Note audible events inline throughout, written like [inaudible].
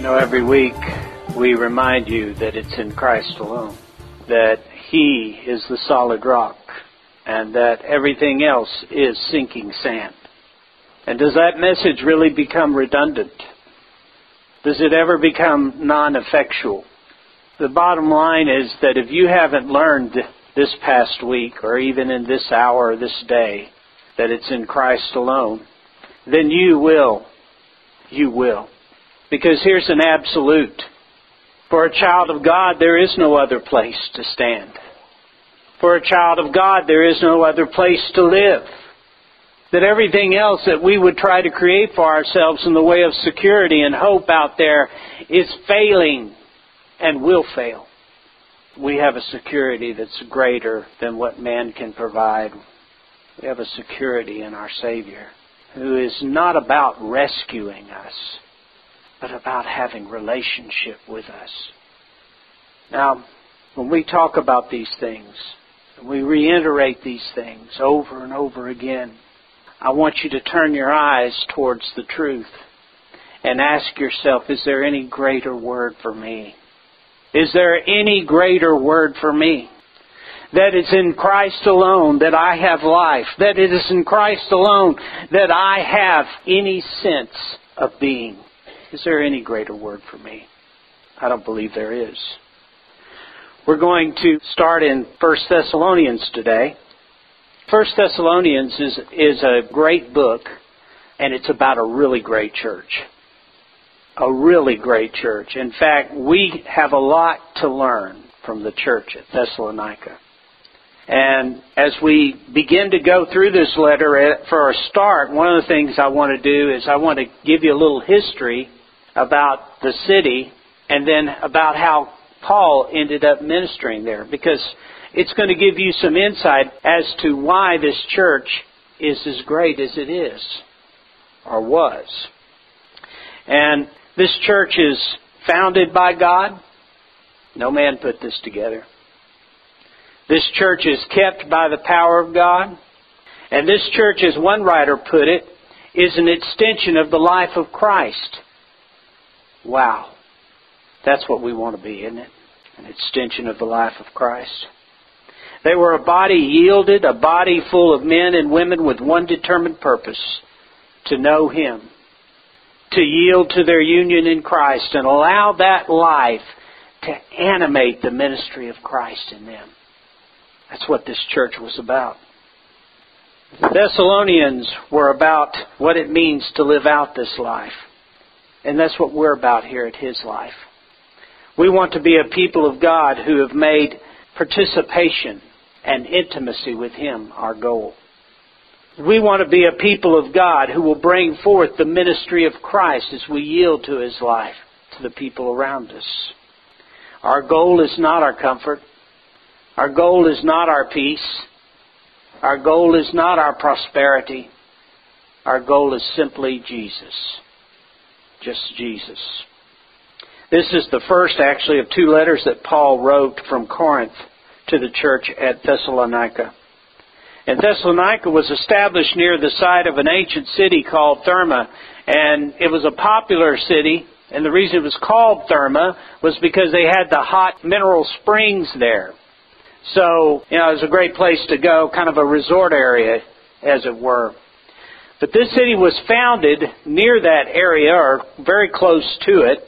You know, every week we remind you that it's in Christ alone, that He is the solid rock, and that everything else is sinking sand. And does that message really become redundant? Does it ever become non effectual? The bottom line is that if you haven't learned this past week, or even in this hour or this day, that it's in Christ alone, then you will. You will. Because here's an absolute. For a child of God, there is no other place to stand. For a child of God, there is no other place to live. That everything else that we would try to create for ourselves in the way of security and hope out there is failing and will fail. We have a security that's greater than what man can provide. We have a security in our Savior who is not about rescuing us but about having relationship with us. Now, when we talk about these things, and we reiterate these things over and over again, I want you to turn your eyes towards the truth and ask yourself, is there any greater word for me? Is there any greater word for me? That it's in Christ alone that I have life. That it is in Christ alone that I have any sense of being. Is there any greater word for me? I don't believe there is. We're going to start in 1 Thessalonians today. 1 Thessalonians is, is a great book, and it's about a really great church. A really great church. In fact, we have a lot to learn from the church at Thessalonica. And as we begin to go through this letter, uh, for a start, one of the things I want to do is I want to give you a little history about the city and then about how Paul ended up ministering there because it's going to give you some insight as to why this church is as great as it is or was. And this church is founded by God. No man put this together. This church is kept by the power of God. And this church, as one writer put it, is an extension of the life of Christ. Wow. That's what we want to be, isn't it? An extension of the life of Christ. They were a body yielded, a body full of men and women with one determined purpose to know Him, to yield to their union in Christ, and allow that life to animate the ministry of Christ in them. That's what this church was about. The Thessalonians were about what it means to live out this life. And that's what we're about here at His Life. We want to be a people of God who have made participation and intimacy with Him our goal. We want to be a people of God who will bring forth the ministry of Christ as we yield to His life to the people around us. Our goal is not our comfort. Our goal is not our peace. Our goal is not our prosperity. Our goal is simply Jesus just Jesus. This is the first, actually, of two letters that Paul wrote from Corinth to the church at Thessalonica. And Thessalonica was established near the site of an ancient city called Therma, and it was a popular city. And the reason it was called Therma was because they had the hot mineral springs there. So, you know, it was a great place to go, kind of a resort area, as it were. But this city was founded near that area, or very close to it,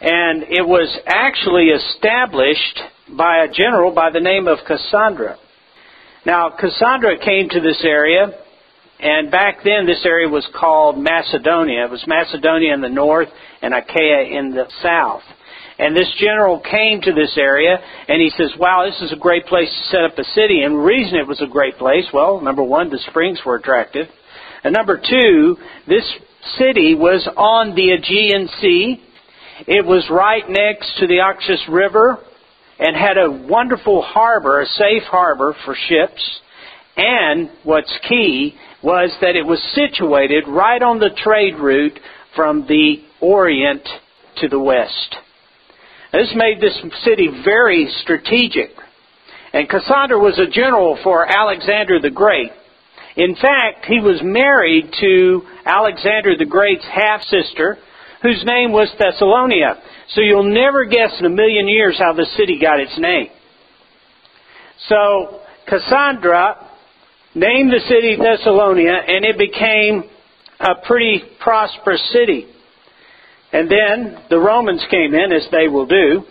and it was actually established by a general by the name of Cassandra. Now, Cassandra came to this area, and back then this area was called Macedonia. It was Macedonia in the north and Achaia in the south. And this general came to this area and he says, Wow, this is a great place to set up a city. And the reason it was a great place, well, number one, the springs were attractive. And number two, this city was on the Aegean Sea. It was right next to the Oxus River and had a wonderful harbor, a safe harbor for ships. And what's key was that it was situated right on the trade route from the Orient to the West. This made this city very strategic. And Cassandra was a general for Alexander the Great. In fact, he was married to Alexander the Great's half sister, whose name was Thessalonia. So you'll never guess in a million years how the city got its name. So Cassandra named the city Thessalonia, and it became a pretty prosperous city. And then the Romans came in, as they will do,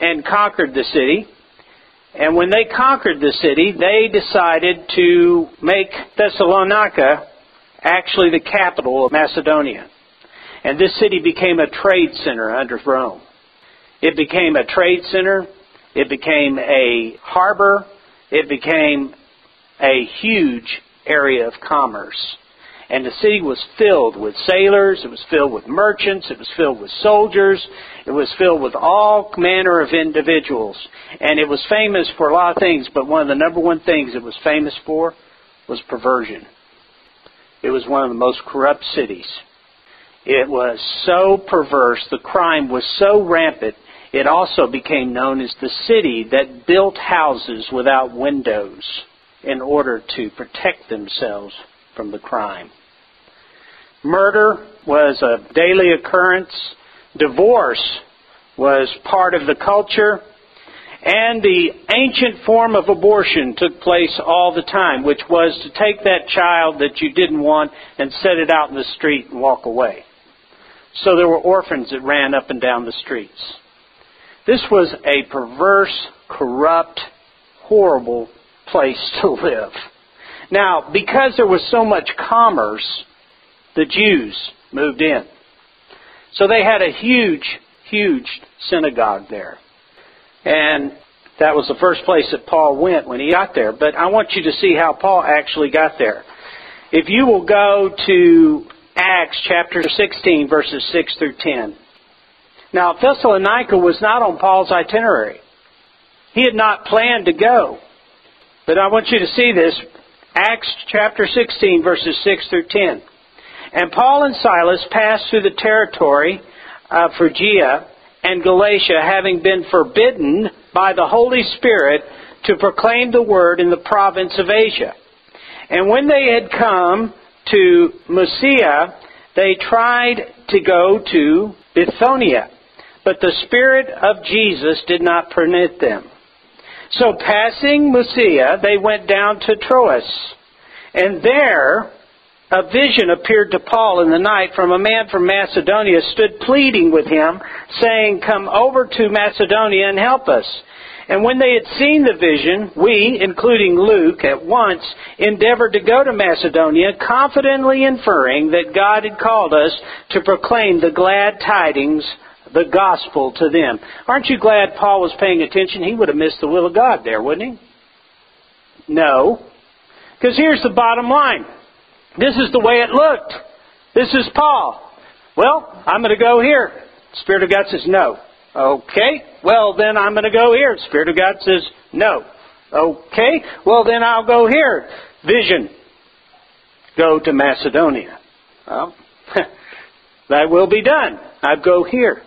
and conquered the city. And when they conquered the city, they decided to make Thessalonica actually the capital of Macedonia. And this city became a trade center under Rome. It became a trade center. It became a harbor. It became a huge area of commerce. And the city was filled with sailors, it was filled with merchants, it was filled with soldiers, it was filled with all manner of individuals. And it was famous for a lot of things, but one of the number one things it was famous for was perversion. It was one of the most corrupt cities. It was so perverse, the crime was so rampant, it also became known as the city that built houses without windows in order to protect themselves from the crime. Murder was a daily occurrence. Divorce was part of the culture. And the ancient form of abortion took place all the time, which was to take that child that you didn't want and set it out in the street and walk away. So there were orphans that ran up and down the streets. This was a perverse, corrupt, horrible place [laughs] to live. Now, because there was so much commerce, the Jews moved in. So they had a huge, huge synagogue there. And that was the first place that Paul went when he got there. But I want you to see how Paul actually got there. If you will go to Acts chapter 16, verses 6 through 10. Now, Thessalonica was not on Paul's itinerary. He had not planned to go. But I want you to see this. Acts chapter 16, verses 6 through 10. And Paul and Silas passed through the territory of Phrygia and Galatia, having been forbidden by the Holy Spirit to proclaim the word in the province of Asia. And when they had come to Mysia, they tried to go to Bithynia, but the Spirit of Jesus did not permit them. So passing Mysia, they went down to Troas. And there a vision appeared to Paul in the night from a man from Macedonia stood pleading with him, saying, Come over to Macedonia and help us. And when they had seen the vision, we, including Luke, at once endeavored to go to Macedonia, confidently inferring that God had called us to proclaim the glad tidings, the gospel to them. Aren't you glad Paul was paying attention? He would have missed the will of God there, wouldn't he? No. Because here's the bottom line. This is the way it looked. This is Paul. Well, I'm going to go here. Spirit of God says no. Okay, well then I'm going to go here. Spirit of God says no. Okay, well then I'll go here. Vision. Go to Macedonia. Well, [laughs] that will be done. I go here.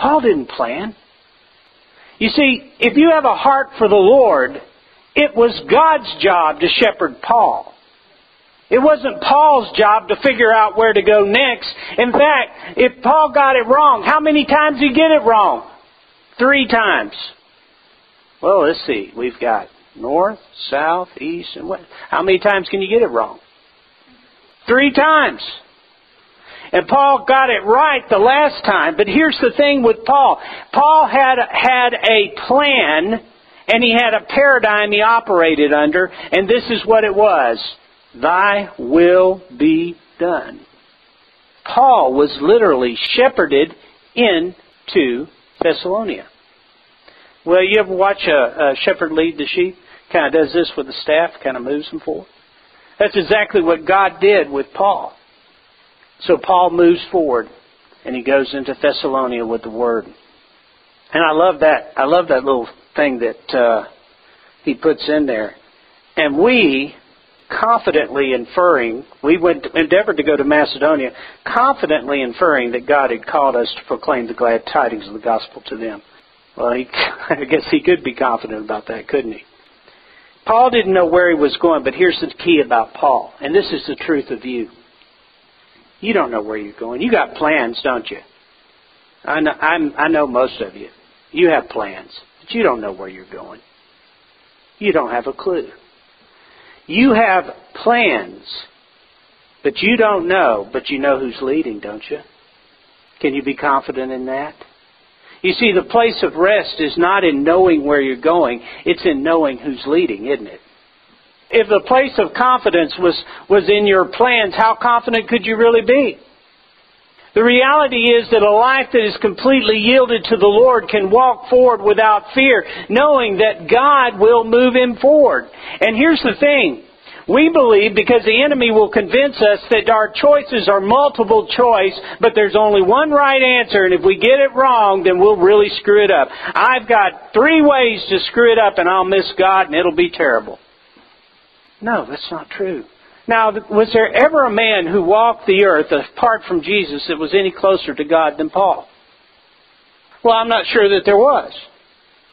Paul didn't plan. You see, if you have a heart for the Lord, It was God's job to shepherd Paul. It wasn't Paul's job to figure out where to go next. In fact, if Paul got it wrong, how many times did he get it wrong? Three times. Well, let's see. We've got north, south, east, and west. How many times can you get it wrong? Three times. And Paul got it right the last time. But here's the thing with Paul. Paul had, had a plan and he had a paradigm he operated under, and this is what it was. Thy will be done. Paul was literally shepherded into Thessalonia. Well, you ever watch a, a shepherd lead the sheep? Kind of does this with the staff, kind of moves them forward. That's exactly what God did with Paul. So Paul moves forward and he goes into Thessalonia with the word. And I love that. I love that little thing that uh, he puts in there. And we, confidently inferring, we went, endeavored to go to Macedonia, confidently inferring that God had called us to proclaim the glad tidings of the gospel to them. Well, he, [laughs] I guess he could be confident about that, couldn't he? Paul didn't know where he was going, but here's the key about Paul, and this is the truth of you. You don't know where you're going. You got plans, don't you? I know, I'm, I know most of you. You have plans, but you don't know where you're going. You don't have a clue. You have plans, but you don't know, but you know who's leading, don't you? Can you be confident in that? You see, the place of rest is not in knowing where you're going, it's in knowing who's leading, isn't it? If the place of confidence was, was in your plans, how confident could you really be? The reality is that a life that is completely yielded to the Lord can walk forward without fear, knowing that God will move him forward. And here's the thing. We believe because the enemy will convince us that our choices are multiple choice, but there's only one right answer, and if we get it wrong, then we'll really screw it up. I've got three ways to screw it up, and I'll miss God, and it'll be terrible. No, that's not true. Now, was there ever a man who walked the earth apart from Jesus that was any closer to God than Paul? Well, I'm not sure that there was.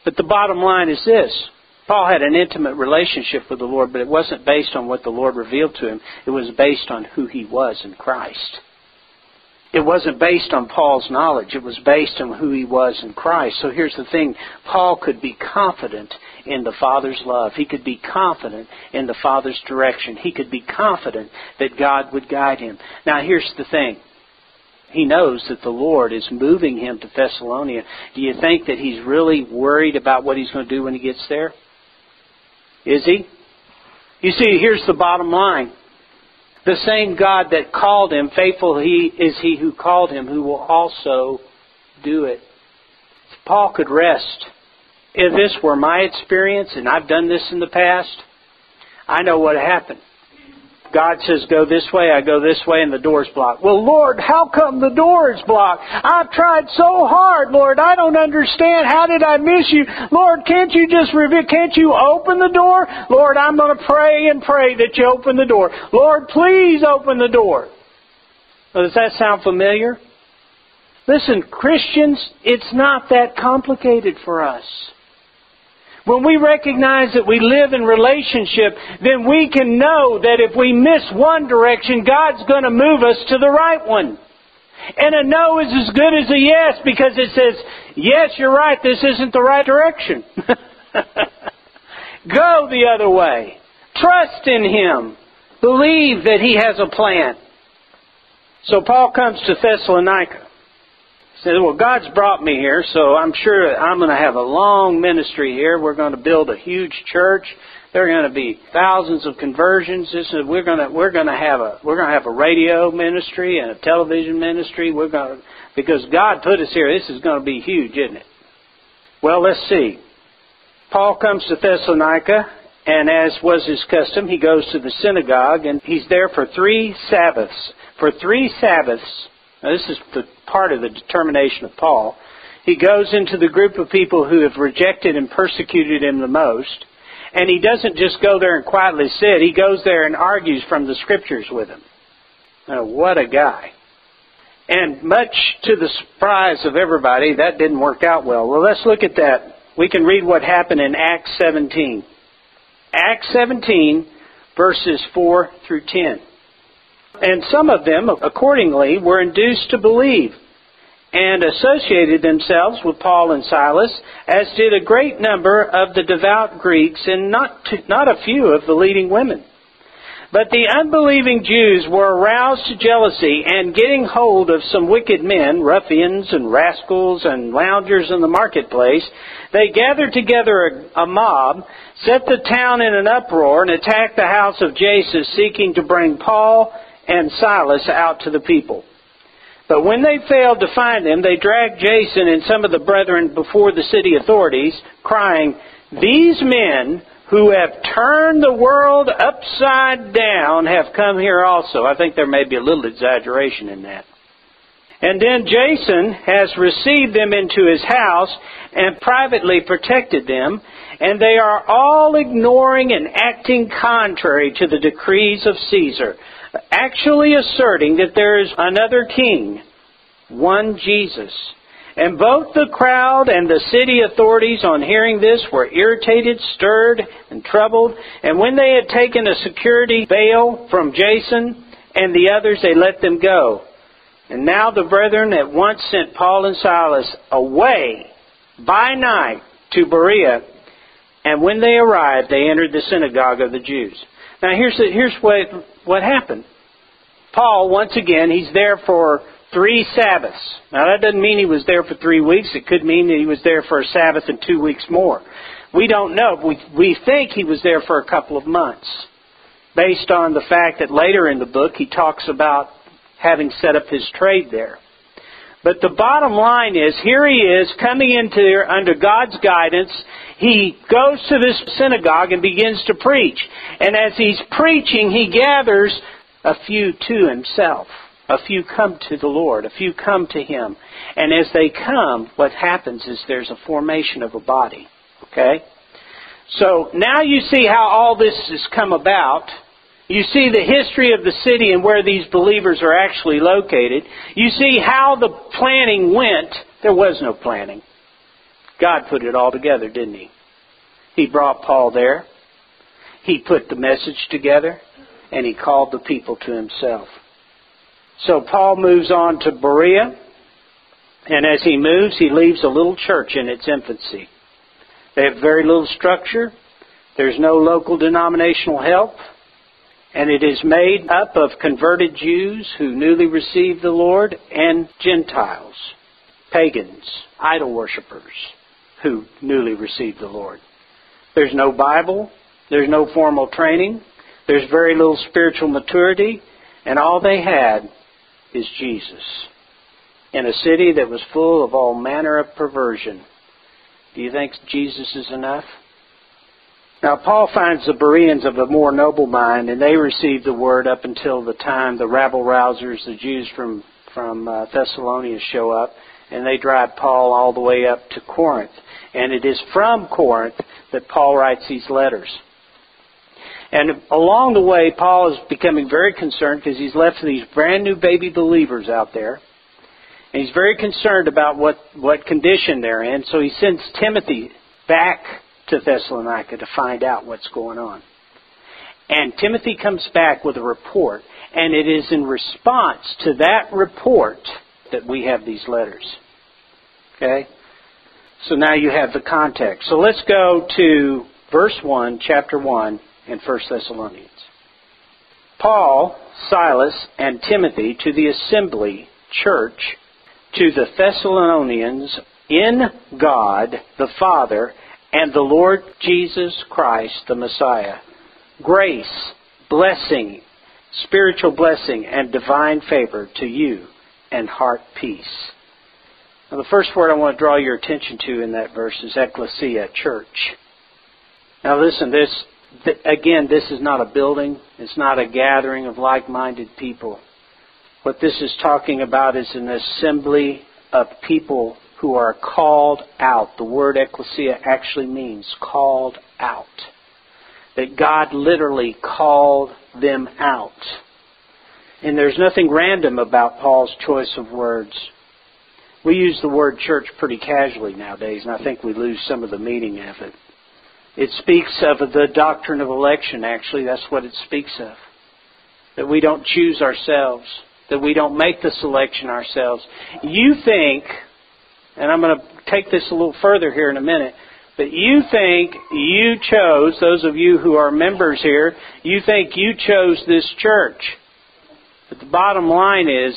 But the bottom line is this Paul had an intimate relationship with the Lord, but it wasn't based on what the Lord revealed to him. It was based on who he was in Christ. It wasn't based on Paul's knowledge. It was based on who he was in Christ. So here's the thing. Paul could be confident in the Father's love. He could be confident in the Father's direction. He could be confident that God would guide him. Now here's the thing. He knows that the Lord is moving him to Thessalonia. Do you think that he's really worried about what he's going to do when he gets there? Is he? You see, here's the bottom line. The same God that called him, faithful he is he who called him, who will also do it. Paul could rest. If this were my experience, and I've done this in the past, I know what happened. God says, go this way, I go this way, and the door's blocked. Well, Lord, how come the door is blocked? I've tried so hard, Lord. I don't understand. How did I miss you? Lord, can't you just reveal, can't you open the door? Lord, I'm going to pray and pray that you open the door. Lord, please open the door. Does that sound familiar? Listen, Christians, it's not that complicated for us. When we recognize that we live in relationship, then we can know that if we miss one direction, God's going to move us to the right one. And a no is as good as a yes because it says, yes, you're right, this isn't the right direction. [laughs] Go the other way. Trust in Him. Believe that He has a plan. So Paul comes to Thessalonica said, Well, God's brought me here, so I'm sure I'm going to have a long ministry here. We're going to build a huge church. There are going to be thousands of conversions. This is, we're going to we're going to have a we're going to have a radio ministry and a television ministry. We're going to because God put us here. This is going to be huge, isn't it? Well, let's see. Paul comes to Thessalonica, and as was his custom, he goes to the synagogue, and he's there for three Sabbaths. For three Sabbaths, now, this is the part of the determination of Paul. He goes into the group of people who have rejected and persecuted him the most, and he doesn't just go there and quietly sit. He goes there and argues from the scriptures with them. Now, what a guy. And much to the surprise of everybody, that didn't work out well. Well, let's look at that. We can read what happened in Acts 17. Acts 17, verses 4 through 10. And some of them, accordingly, were induced to believe and associated themselves with Paul and Silas, as did a great number of the devout Greeks and not, to, not a few of the leading women. But the unbelieving Jews were aroused to jealousy and getting hold of some wicked men, ruffians and rascals and loungers in the marketplace, they gathered together a, a mob, set the town in an uproar, and attacked the house of Jason, seeking to bring Paul and Silas out to the people. But when they failed to find them, they dragged Jason and some of the brethren before the city authorities, crying, These men who have turned the world upside down have come here also. I think there may be a little exaggeration in that. And then Jason has received them into his house and privately protected them, and they are all ignoring and acting contrary to the decrees of Caesar actually asserting that there is another king, one Jesus. And both the crowd and the city authorities, on hearing this, were irritated, stirred, and troubled. And when they had taken a security bail from Jason and the others, they let them go. And now the brethren at once sent Paul and Silas away by night to Berea. And when they arrived, they entered the synagogue of the Jews. Now here's, the, here's what, what happened. Paul, once again, he's there for three Sabbaths. Now that doesn't mean he was there for three weeks. It could mean that he was there for a Sabbath and two weeks more. We don't know. We, we think he was there for a couple of months. Based on the fact that later in the book he talks about having set up his trade there. But the bottom line is, here he is coming into there under God's guidance. He goes to this synagogue and begins to preach. And as he's preaching, he gathers a few to himself. A few come to the Lord. A few come to him. And as they come, what happens is there's a formation of a body. Okay? So now you see how all this has come about. You see the history of the city and where these believers are actually located. You see how the planning went. There was no planning. God put it all together, didn't He? He brought Paul there. He put the message together. And he called the people to himself. So Paul moves on to Berea. And as he moves, he leaves a little church in its infancy. They have very little structure. There's no local denominational help and it is made up of converted Jews who newly received the Lord and Gentiles, pagans, idol worshippers who newly received the Lord. There's no Bible, there's no formal training, there's very little spiritual maturity, and all they had is Jesus. In a city that was full of all manner of perversion. Do you think Jesus is enough? Now, Paul finds the Bereans of a more noble mind, and they receive the word up until the time the rabble rousers, the Jews from, from uh, Thessalonica, show up, and they drive Paul all the way up to Corinth. And it is from Corinth that Paul writes these letters. And along the way, Paul is becoming very concerned because he's left these brand new baby believers out there. And he's very concerned about what, what condition they're in. So he sends Timothy back to Thessalonica to find out what's going on. And Timothy comes back with a report, and it is in response to that report that we have these letters. Okay? So now you have the context. So let's go to verse 1, chapter 1 in 1 Thessalonians. Paul, Silas, and Timothy to the assembly church, to the Thessalonians in God the Father and the Lord Jesus Christ, the Messiah. Grace, blessing, spiritual blessing, and divine favor to you and heart peace. Now, the first word I want to draw your attention to in that verse is ecclesia, church. Now, listen, this, again, this is not a building, it's not a gathering of like minded people. What this is talking about is an assembly of people who are called out. The word ecclesia actually means called out. That God literally called them out. And there's nothing random about Paul's choice of words. We use the word church pretty casually nowadays, and I think we lose some of the meaning of it. It speaks of the doctrine of election, actually. That's what it speaks of. That we don't choose ourselves, that we don't make the selection ourselves. You think, and I'm going to take this a little further here in a minute, but you think you chose, those of you who are members here, you think you chose this church. But the bottom line is,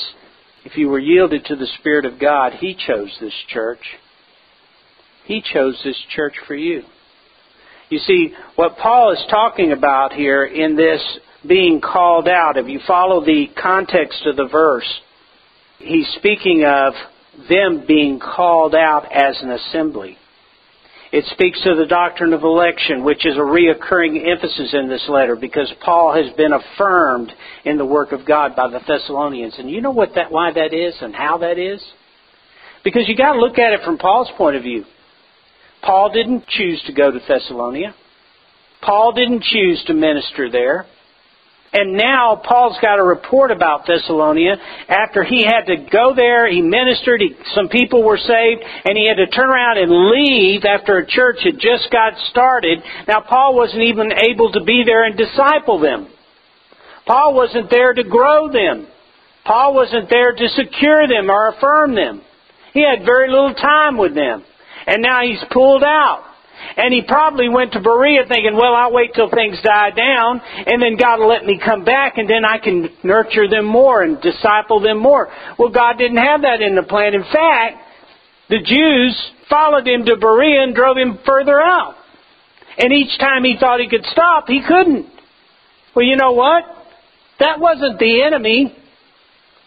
if you were yielded to the Spirit of God, He chose this church. He chose this church for you. You see, what Paul is talking about here in this being called out, if you follow the context of the verse, he's speaking of them being called out as an assembly. It speaks of the doctrine of election, which is a reoccurring emphasis in this letter because Paul has been affirmed in the work of God by the Thessalonians. And you know what that why that is and how that is? Because you got to look at it from Paul's point of view. Paul didn't choose to go to Thessalonica. Paul didn't choose to minister there. And now Paul's got a report about Thessalonica. After he had to go there, he ministered, he, some people were saved, and he had to turn around and leave after a church had just got started. Now Paul wasn't even able to be there and disciple them. Paul wasn't there to grow them. Paul wasn't there to secure them or affirm them. He had very little time with them. And now he's pulled out. And he probably went to Berea thinking, well, I'll wait till things die down, and then God will let me come back, and then I can nurture them more and disciple them more. Well, God didn't have that in the plan. In fact, the Jews followed him to Berea and drove him further out. And each time he thought he could stop, he couldn't. Well, you know what? That wasn't the enemy.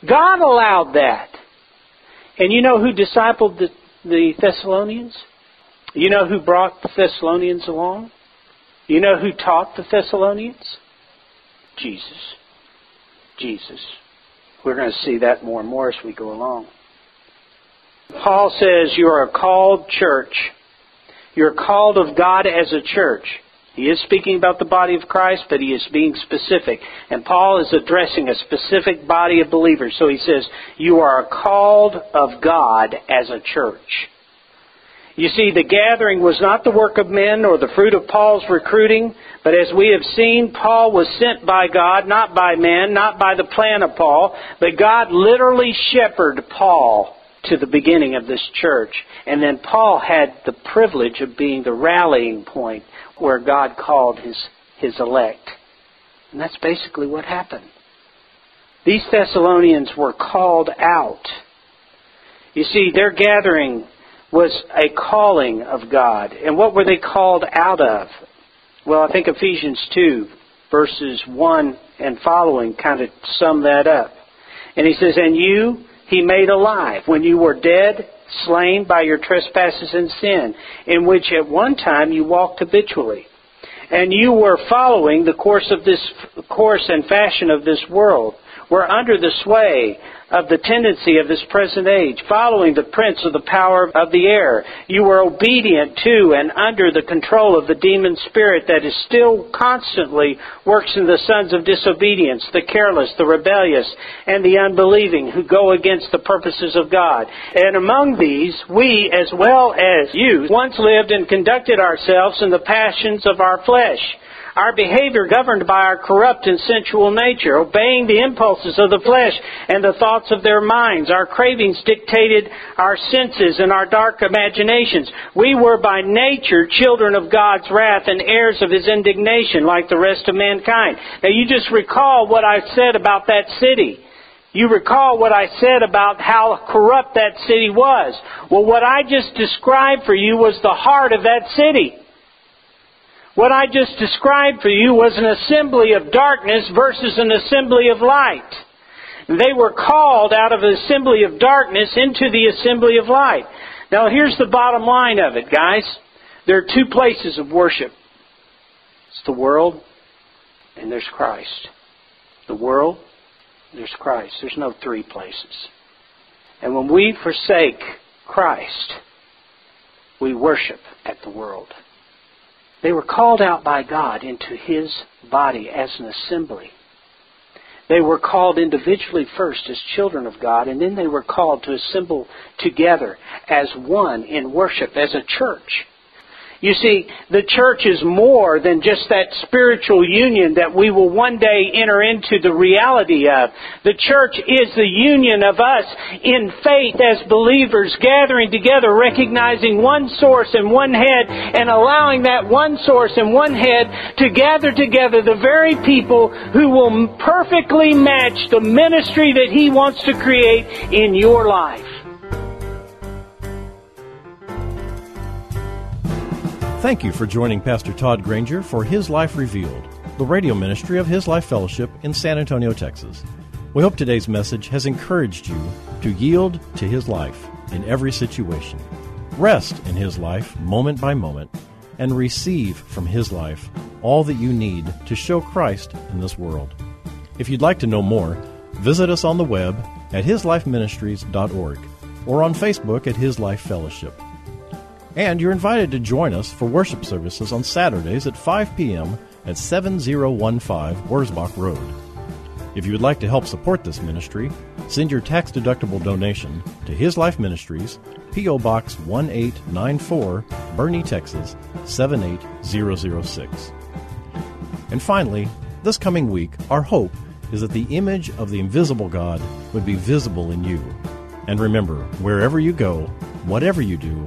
God allowed that. And you know who discipled the the Thessalonians? You know who brought the Thessalonians along? You know who taught the Thessalonians? Jesus. Jesus. We're going to see that more and more as we go along. Paul says you are a called church. You're called of God as a church. He is speaking about the body of Christ, but he is being specific. And Paul is addressing a specific body of believers. So he says, You are called of God as a church. You see, the gathering was not the work of men or the fruit of Paul's recruiting, but as we have seen, Paul was sent by God, not by men, not by the plan of Paul, but God literally shepherded Paul to the beginning of this church. And then Paul had the privilege of being the rallying point where God called his, his elect. And that's basically what happened. These Thessalonians were called out. You see, their gathering was a calling of God. And what were they called out of? Well, I think Ephesians 2, verses 1 and following kind of sum that up. And he says, And you he made alive when you were dead slain by your trespasses and sin, in which at one time you walked habitually. And you were following the course of this course and fashion of this world, were under the sway of the tendency of this present age, following the prince of the power of the air. You were obedient to and under the control of the demon spirit that is still constantly works in the sons of disobedience, the careless, the rebellious, and the unbelieving who go against the purposes of God. And among these, we as well as you once lived and conducted ourselves in the passions of our flesh our behavior governed by our corrupt and sensual nature, obeying the impulses of the flesh and the thoughts of their minds. Our cravings dictated our senses and our dark imaginations. We were by nature children of God's wrath and heirs of His indignation like the rest of mankind. Now you just recall what I said about that city. You recall what I said about how corrupt that city was. Well, what I just described for you was the heart of that city. What I just described for you was an assembly of darkness versus an assembly of light. They were called out of the assembly of darkness into the assembly of light. Now here's the bottom line of it, guys. There are two places of worship. It's the world and there's Christ. The world, there's Christ. There's no three places. And when we forsake Christ, we worship at the world. They were called out by God into His body as an assembly. They were called individually first as children of God, and then they were called to assemble together as one in worship, as a church. You see, the church is more than just that spiritual union that we will one day enter into the reality of. The church is the union of us in faith as believers gathering together, recognizing one source and one head, and allowing that one source and one head to gather together the very people who will perfectly match the ministry that He wants to create in your life. Thank you for joining Pastor Todd Granger for His Life Revealed, the radio ministry of His Life Fellowship in San Antonio, Texas. We hope today's message has encouraged you to yield to His life in every situation, rest in His life moment by moment, and receive from His life all that you need to show Christ in this world. If you'd like to know more, visit us on the web at hislifeministries.org or on Facebook at His Life Fellowship. And you're invited to join us for worship services on Saturdays at 5 p.m. at 7015 Wurzbach Road. If you would like to help support this ministry, send your tax deductible donation to His Life Ministries, P.O. Box 1894, Boerne, Texas 78006. And finally, this coming week, our hope is that the image of the invisible God would be visible in you. And remember, wherever you go, whatever you do,